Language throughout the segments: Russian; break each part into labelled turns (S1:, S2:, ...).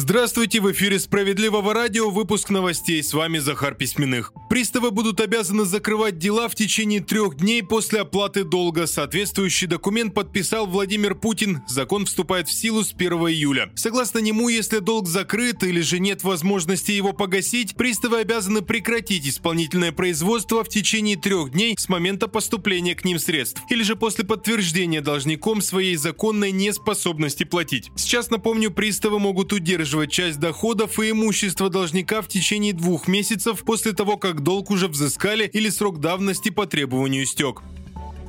S1: Здравствуйте, в эфире Справедливого радио, выпуск новостей, с вами Захар Письменных. Приставы будут обязаны закрывать дела в течение трех дней после оплаты долга. Соответствующий документ подписал Владимир Путин. Закон вступает в силу с 1 июля. Согласно нему, если долг закрыт или же нет возможности его погасить, приставы обязаны прекратить исполнительное производство в течение трех дней с момента поступления к ним средств. Или же после подтверждения должником своей законной неспособности платить. Сейчас, напомню, приставы могут удерживать удерживать часть доходов и имущества должника в течение двух месяцев после того, как долг уже взыскали или срок давности по требованию истек.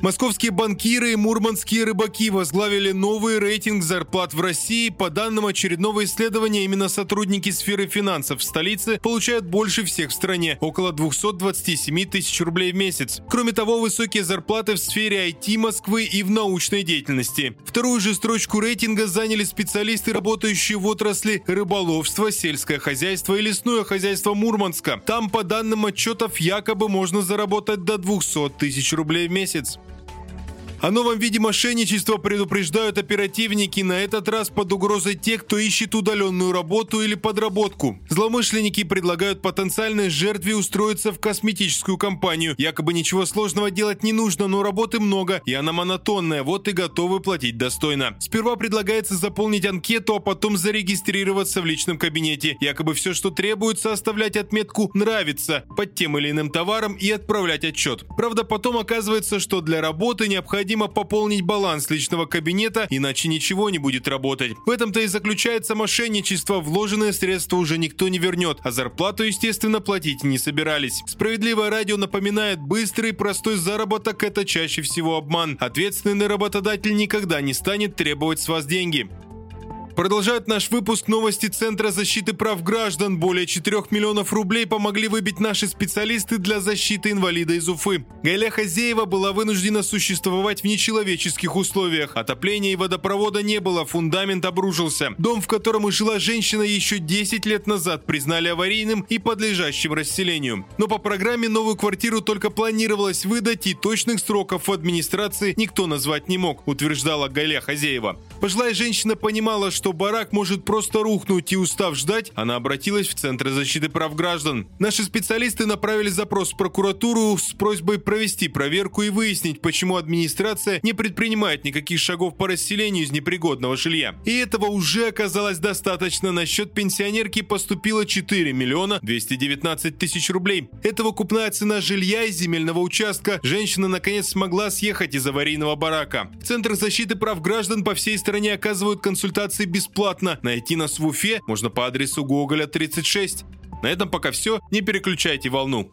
S1: Московские банкиры и мурманские рыбаки возглавили новый рейтинг зарплат в России. По данным очередного исследования, именно сотрудники сферы финансов в столице получают больше всех в стране – около 227 тысяч рублей в месяц. Кроме того, высокие зарплаты в сфере IT Москвы и в научной деятельности. Вторую же строчку рейтинга заняли специалисты, работающие в отрасли рыболовства, сельское хозяйство и лесное хозяйство Мурманска. Там, по данным отчетов, якобы можно заработать до 200 тысяч рублей в месяц. О новом виде мошенничества предупреждают оперативники, на этот раз под угрозой тех, кто ищет удаленную работу или подработку. Злоумышленники предлагают потенциальной жертве устроиться в косметическую компанию. Якобы ничего сложного делать не нужно, но работы много, и она монотонная, вот и готовы платить достойно. Сперва предлагается заполнить анкету, а потом зарегистрироваться в личном кабинете. Якобы все, что требуется, оставлять отметку «нравится» под тем или иным товаром и отправлять отчет. Правда, потом оказывается, что для работы необходимо необходимо пополнить баланс личного кабинета, иначе ничего не будет работать. В этом-то и заключается мошенничество. Вложенные средства уже никто не вернет, а зарплату, естественно, платить не собирались. Справедливое радио напоминает, быстрый простой заработок – это чаще всего обман. Ответственный работодатель никогда не станет требовать с вас деньги. Продолжает наш выпуск новости Центра защиты прав граждан. Более 4 миллионов рублей помогли выбить наши специалисты для защиты инвалида из Уфы. Галя Хазеева была вынуждена существовать в нечеловеческих условиях. Отопления и водопровода не было, фундамент обрушился. Дом, в котором жила женщина еще 10 лет назад, признали аварийным и подлежащим расселению. Но по программе новую квартиру только планировалось выдать, и точных сроков в администрации никто назвать не мог, утверждала Галя Хазеева. Пожилая женщина понимала, что барак может просто рухнуть и устав ждать, она обратилась в Центр защиты прав граждан. Наши специалисты направили запрос в прокуратуру с просьбой провести проверку и выяснить, почему администрация не предпринимает никаких шагов по расселению из непригодного жилья. И этого уже оказалось достаточно. На счет пенсионерки поступило 4 миллиона 219 тысяч рублей. Это выкупная цена жилья из земельного участка. Женщина наконец смогла съехать из аварийного барака. Центр защиты прав граждан по всей стране оказывают консультации бесплатно. Найти нас в Уфе можно по адресу Гоголя 36. На этом пока все. Не переключайте волну.